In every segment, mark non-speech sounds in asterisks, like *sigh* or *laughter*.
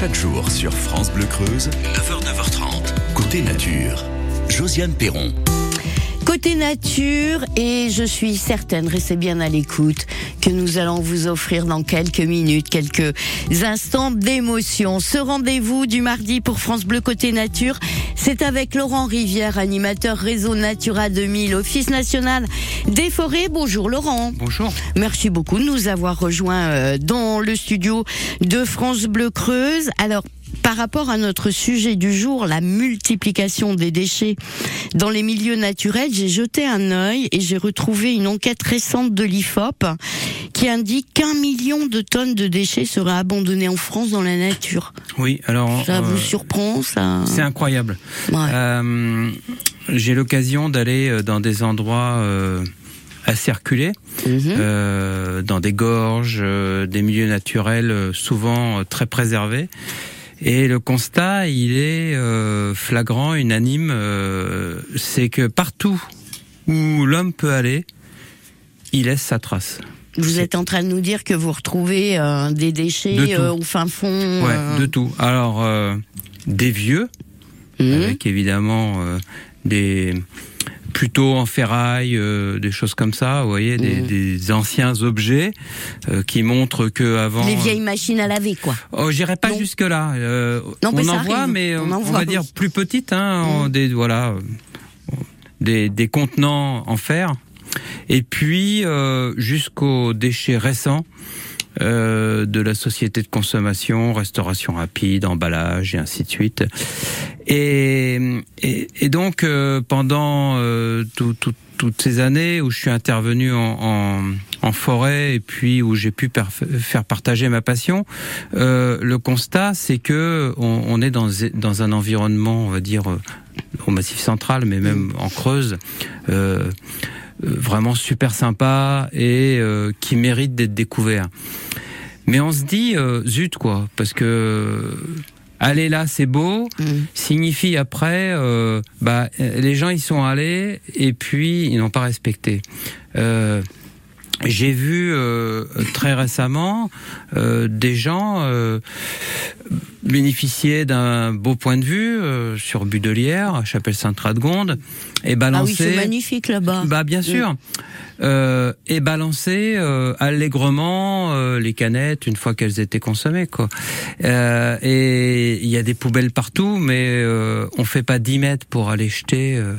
Chaque jour sur France Bleu Creuse, 9h, 9h30, côté nature. Josiane Perron. Côté nature, et je suis certaine, restez bien à l'écoute, que nous allons vous offrir dans quelques minutes, quelques instants d'émotion. Ce rendez-vous du mardi pour France Bleu Côté Nature, c'est avec Laurent Rivière, animateur réseau Natura 2000, Office national des forêts. Bonjour Laurent. Bonjour. Merci beaucoup de nous avoir rejoints euh, dans le studio de France Bleu Creuse. Alors, par rapport à notre sujet du jour, la multiplication des déchets dans les milieux naturels, j'ai jeté un œil et j'ai retrouvé une enquête récente de l'IFOP qui indique qu'un million de tonnes de déchets seraient abandonnés en France dans la nature. Oui, alors ça vous euh, surprend ça C'est incroyable. Euh, j'ai l'occasion d'aller euh, dans des endroits à circuler mhm. dans des gorges, des milieux naturels souvent très préservés. Et le constat, il est euh, flagrant, unanime, euh, c'est que partout où l'homme peut aller, il laisse sa trace. Vous êtes en train de nous dire que vous retrouvez euh, des déchets au fin fond Ouais, de tout. Alors, des vieux, mmh. avec évidemment des plutôt en ferraille, euh, des choses comme ça, vous voyez, des, mmh. des anciens objets euh, qui montrent que avant. Les vieilles machines à laver, quoi. Oh, j'irai pas jusque là. Euh, on en voit, mais on, on va dire plus petites, hein, mmh. des voilà, des, des contenants en fer, et puis jusqu'aux déchets récents. Euh, de la société de consommation, restauration rapide, emballage et ainsi de suite. Et, et, donc euh, pendant euh, toutes ces années où je suis intervenu en, en, forêt et puis où j'ai pu faire partager ma passion, le constat c'est que on, on, est dans, dans un environnement, on va dire, au Massif Central, mais même en Creuse. Euh, vraiment super sympa et euh, qui mérite d'être découvert. Mais on se dit euh, zut quoi, parce que aller là c'est beau, mm. signifie après bah les gens ils sont allés et puis ils n'ont pas respecté. J'ai vu très récemment des gens bénéficier d'un beau point de vue euh, sur Budelière, Chapelle Sainte-Radegonde, et balancer. Ah oui, c'est magnifique là-bas. Bah bien sûr. Euh, et balancer euh, allègrement euh, les canettes une fois qu'elles étaient consommées quoi. et il y a des poubelles partout, mais on fait pas 10 mètres pour aller jeter euh,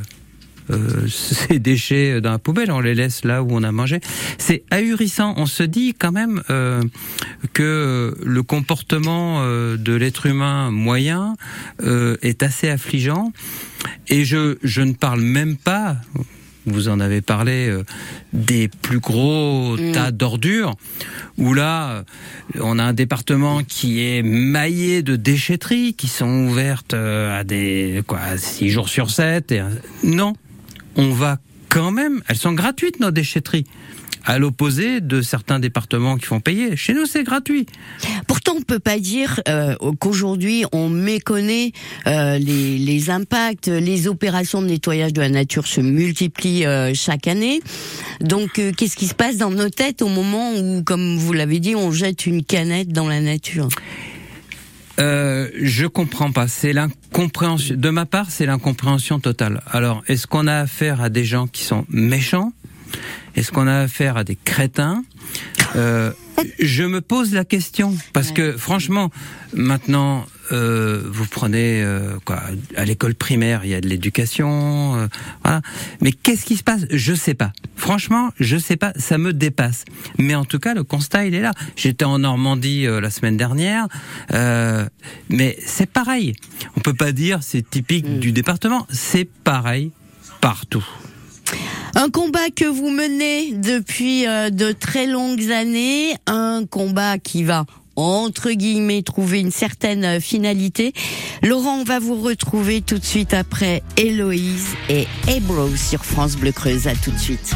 *laughs* ces déchets dans la poubelle, on les laisse là où on a mangé. C'est ahurissant. On se dit quand même euh, que le comportement euh, de l'être humain moyen est assez affligeant. Et je, je ne parle même pas, vous en avez parlé, des plus gros mm. tas d'ordures, où là, on a un département qui est maillé de déchetteries qui sont ouvertes à des quoi six jours sur 7. Et, non, on va quand même, elles sont gratuites nos déchetteries à l'opposé de certains départements qui font payer. Chez nous, c'est gratuit. Pourtant, on peut pas dire euh, qu'aujourd'hui on méconnaît euh, les, impacts. Les opérations de nettoyage de la nature se multiplient euh, chaque année. Donc, qu'est-ce qui se passe dans nos têtes au moment où, comme vous l'avez dit, on jette une canette dans la nature? Euh, je comprends pas. C'est l'incompréhension. De ma part, c'est l'incompréhension totale. Alors, est-ce qu'on a affaire à des gens qui sont méchants? Est-ce qu'on a affaire à des crétins? Euh, Je me pose la question parce que, franchement, maintenant, euh, vous prenez euh, quoi à l'école primaire, il y a de l'éducation, euh, voilà. Mais qu'est-ce qui se passe? Je sais pas. Franchement, je sais pas. Ça me dépasse. Mais en tout cas, le constat il est là. J'étais en Normandie la semaine dernière, mais c'est pareil. On peut pas dire c'est typique mm. du département. C'est pareil partout. Un combat que vous menez depuis de très longues années, un combat qui va entre guillemets, trouver une certaine euh, finalité. Laurent, on va vous retrouver tout de suite après Héloïse et Ebro sur France Bleu Creuse. À tout de suite.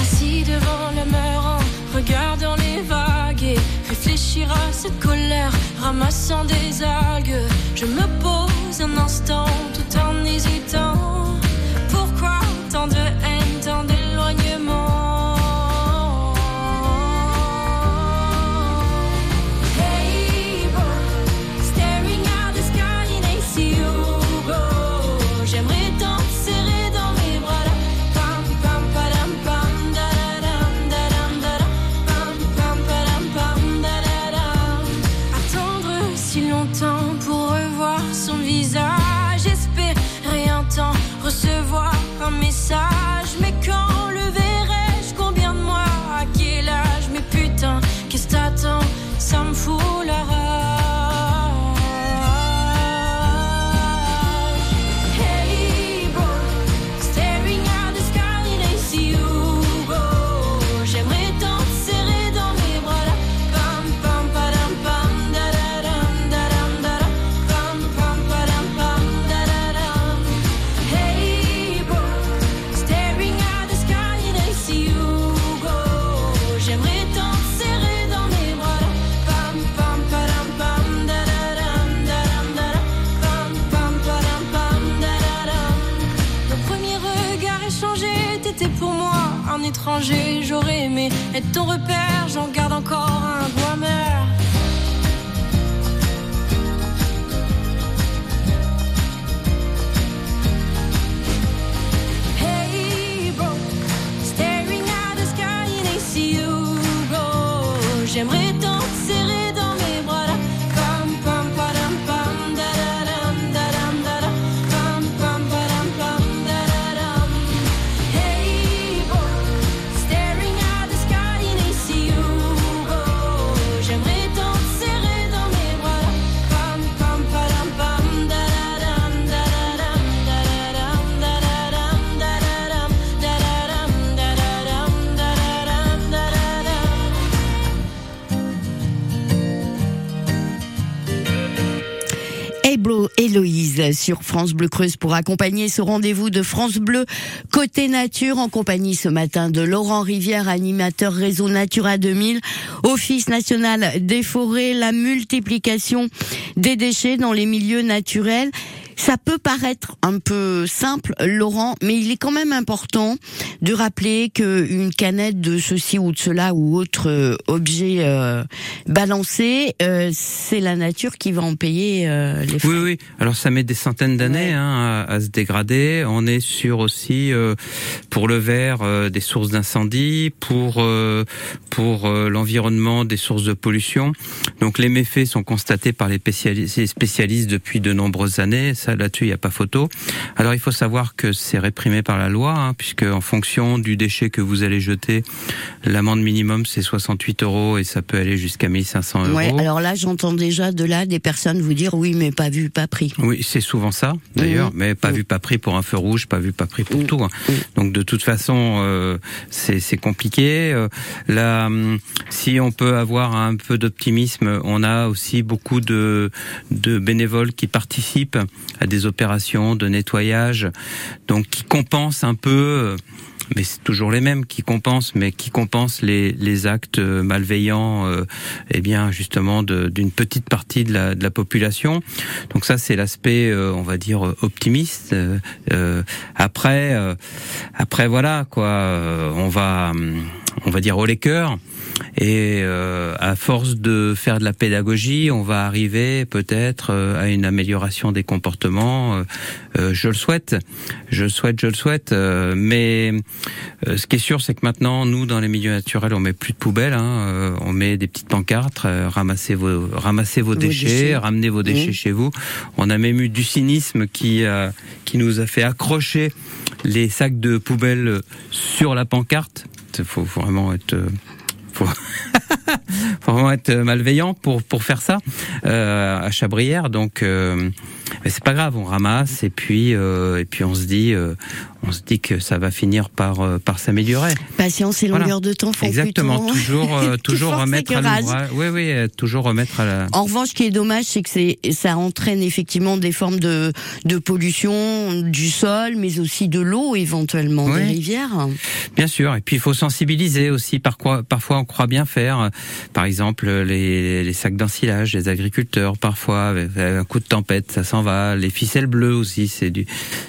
Assis devant le meurant, regardant les vagues et réfléchir à cette colère, ramassant des algues. Je me pose un instant tout en hésitant. Tant de haine, J'aurais aimé être ton repère, j'en garde encore un goût amer. Hey bro, staring at the sky and I see you go. J'aimerais Sur France Bleu Creuse pour accompagner ce rendez-vous de France Bleu côté nature en compagnie ce matin de Laurent Rivière, animateur réseau Natura 2000, Office national des forêts, la multiplication des déchets dans les milieux naturels. Ça peut paraître un peu simple, Laurent, mais il est quand même important de rappeler qu'une canette de ceci ou de cela ou autre euh, objet euh, balancé, euh, c'est la nature qui va en payer euh, les frais. Oui, oui. Alors ça met des centaines d'années Ouais. hein, à, à se dégrader. On est sur aussi pour le verre des sources d'incendie, pour pour l'environnement des sources de pollution. Donc les méfaits sont constatés par les spécialistes, les spécialistes depuis de nombreuses années. Ça là-dessus il n'y a pas photo. Alors il faut savoir que c'est réprimé par la loi, hein, puisque en fonction du déchet que vous allez jeter, l'amende minimum c'est 68 euros et ça peut aller jusqu'à 1500 euros. Ouais, alors là, j'entends déjà de là des personnes vous dire oui, mais pas vu, pas pris. Oui, c'est souvent ça, d'ailleurs, Mhm. mais pas Mhm. vu, pas pris pour un feu rouge, pas vu, pas pris pour Mhm. tout. hein. Donc de toute façon, euh, c'est compliqué. Euh, là, hum, si on peut avoir un peu d'optimisme, on a aussi beaucoup de, de bénévoles qui participent à des opérations de nettoyage, donc qui compensent un peu. euh, mais c'est toujours les mêmes qui compensent, mais qui compensent les, les actes malveillants, euh, eh bien justement d'une petite partie de la, de la population. Donc ça, c'est l'aspect, euh, on va dire, euh, optimiste. Euh, euh, après, euh, après voilà quoi, euh, on va, hum, on va dire au les cœurs. Et euh, à force de faire de la pédagogie, on va arriver peut-être euh, à une amélioration des comportements. Euh, je le souhaite, je le souhaite, je le souhaite. mais ce qui est sûr, c'est que maintenant, nous, dans les milieux naturels, on met plus de poubelles. Hein, on met des petites pancartes, ramassez vos, ramassez vos, déchets, déchets. ramenez vos déchets Mmh. chez vous. On a même eu du cynisme qui qui nous a fait accrocher les sacs de poubelles sur la pancarte. Faut, vraiment être euh, *laughs* faut, vraiment être malveillant pour pour faire ça euh, à Chabrières. Donc, euh, c'est pas grave, on ramasse et puis euh, et puis on se dit on se dit que ça va finir par euh, par s'améliorer. Patience et Voilà. longueur de temps font Exactement, plutôt- toujours euh, *laughs* toujours remettre à l'ouvrage. Oui oui, euh, toujours remettre à la. En revanche, ce qui est dommage, c'est que c'est, ça entraîne effectivement des formes de, de pollution du sol, mais aussi de l'eau éventuellement, Oui. des rivières. Bien sûr, et puis il faut sensibiliser aussi. Parfois, parfois on croit bien faire. Par exemple, les, les sacs d'ensilage des agriculteurs. Parfois, avec un coup de tempête, ça s'en va. Les ficelles bleues aussi, c'est du,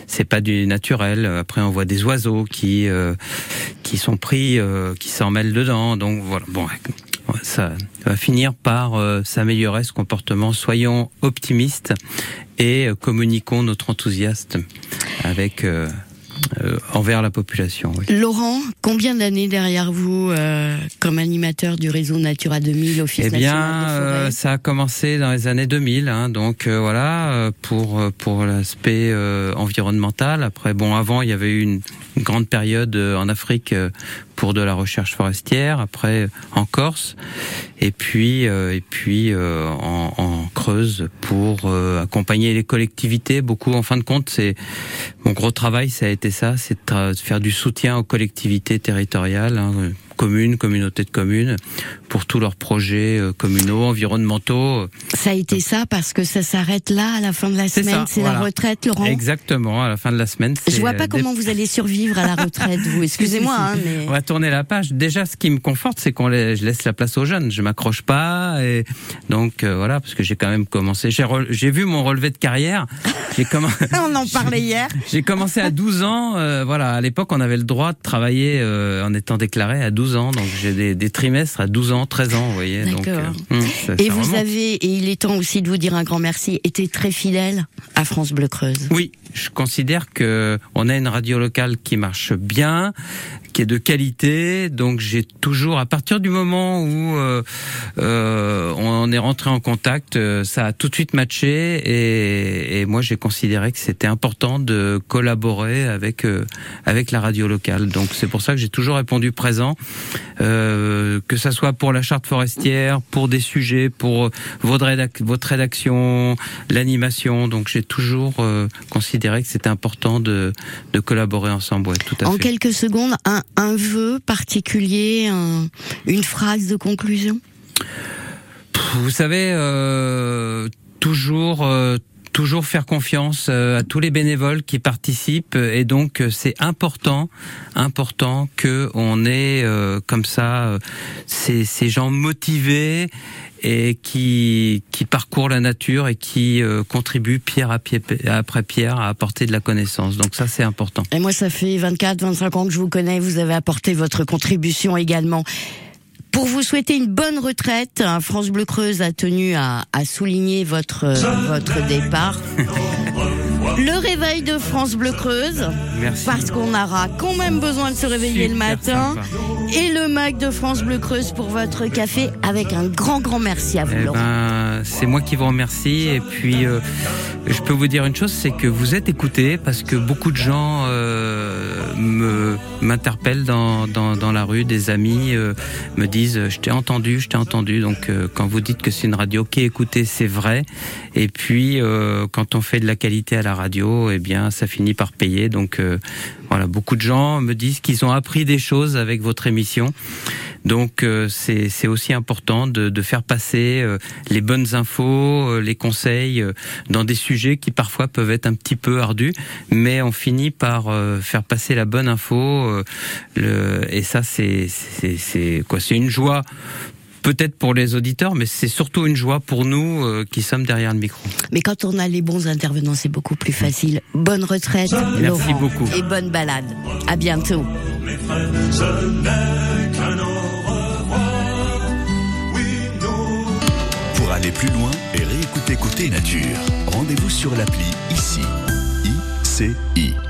c'est pas du naturel. Après, on voit des oiseaux qui euh, qui sont pris, euh, qui s'en mêlent dedans. Donc voilà. Bon, ça va finir par euh, s'améliorer ce comportement. Soyons optimistes et communiquons notre enthousiasme avec. Euh, envers la population. Oui. Laurent, combien d'années derrière vous euh, comme animateur du réseau Natura 2000, Office Eh bien, national des forêts euh, ça a commencé dans les années 2000, hein, donc euh, voilà pour pour l'aspect environnemental. Après, bon, avant il y avait eu une, une grande période euh, en Afrique euh, pour de la recherche forestière. Après, euh, en Corse, et puis et puis en, en Creuse pour accompagner les collectivités. Beaucoup, en fin de compte, c'est mon gros travail, ça a été ça, c'est de faire du soutien aux collectivités territoriales. hein, communes, communautés de communes, pour tous leurs projets communaux, environnementaux. Ça a été ça parce que ça s'arrête là à la fin de la semaine. C'est la retraite, Laurent. Exactement, à la fin de la semaine. Je vois pas comment vous allez survivre à la retraite, vous. Excusez-moi, hein, *laughs* mais... On va tourner la page. Déjà, ce qui me conforte, c'est qu'on je laisse la place aux jeunes. Je m'accroche pas, et donc voilà, parce que j'ai quand même commencé. J'ai vu mon relevé de carrière. J'ai commencé. *laughs* on en parlait hier. *laughs* J'ai commencé à 12 ans. Euh, voilà, à l'époque, on avait le droit de travailler euh, en étant déclaré à 12 ans. Donc j'ai des, des, trimestres à 12 ans, 13 ans, vous voyez. Donc, euh, hum, et vous avez, et il est temps aussi de vous dire un grand merci, été très fidèle à France Bleu Creuse. Oui, je considère que on a une radio locale qui marche bien, qui est de qualité. Donc j'ai toujours, à partir du moment où euh, euh, on est rentré en contact, ça a tout de suite matché et, et moi j'ai considéré que c'était important de collaborer avec euh, avec la radio locale. Donc c'est pour ça que j'ai toujours répondu présent, que ça soit pour la charte forestière, pour des sujets, pour votre, rédac votre rédaction, l'animation. Donc j'ai toujours considéré que c'était important de, de collaborer ensemble. Ouais, tout à en fait. quelques secondes, un un, vœu particulier, une phrase de conclusion? Vous savez, euh, toujours, euh, toujours faire confiance euh, à tous les bénévoles qui participent et donc c'est important, important que on ait comme ça ces, ces gens motivés et qui, qui parcourt la nature et qui euh, contribue pierre à après pierre à apporter de la connaissance. Donc ça, c'est important. Et moi, ça fait 24, 25 ans que je vous connais. Vous avez apporté votre contribution également. Pour vous souhaiter une bonne retraite, France Bleu Creuse a tenu à, à souligner votre, votre départ. Le réveil de France Bleu Creuse. Merci. Parce qu'on aura quand même besoin de se réveiller le matin. Et le Mac de France Bleu Creuse pour votre café avec un grand, grand merci à vous, eh ben, c'est moi qui vous remercie. Et puis, euh, je peux vous dire une chose, c'est que vous êtes écoutés parce que beaucoup de gens euh, m'interpellent dans, dans, dans, la rue, des amis euh, me disent je t'ai entendu, je t'ai entendu. Donc euh, quand vous dites que c'est une radio qui est écoutée, c'est vrai. Et puis euh, quand on fait de la qualité à la radio, eh bien ça finit par payer. Donc voilà, beaucoup de gens me disent qu'ils ont appris des choses avec votre émission. Donc c'est aussi important de, de faire passer les bonnes infos, les conseils dans des sujets qui parfois peuvent être un petit peu ardus, mais on finit par faire passer la bonne info euh, le, et ça, c'est quoi? C'est une joie peut-être pour les auditeurs, mais c'est surtout une joie pour nous euh, qui sommes derrière le micro. Mais quand on a les bons intervenants, c'est beaucoup plus facile. Bonne retraite, Merci beaucoup. Et bonne balade. À bientôt. Plus loin et réécouter Côté Nature, rendez-vous sur l'appli ICI. ICI.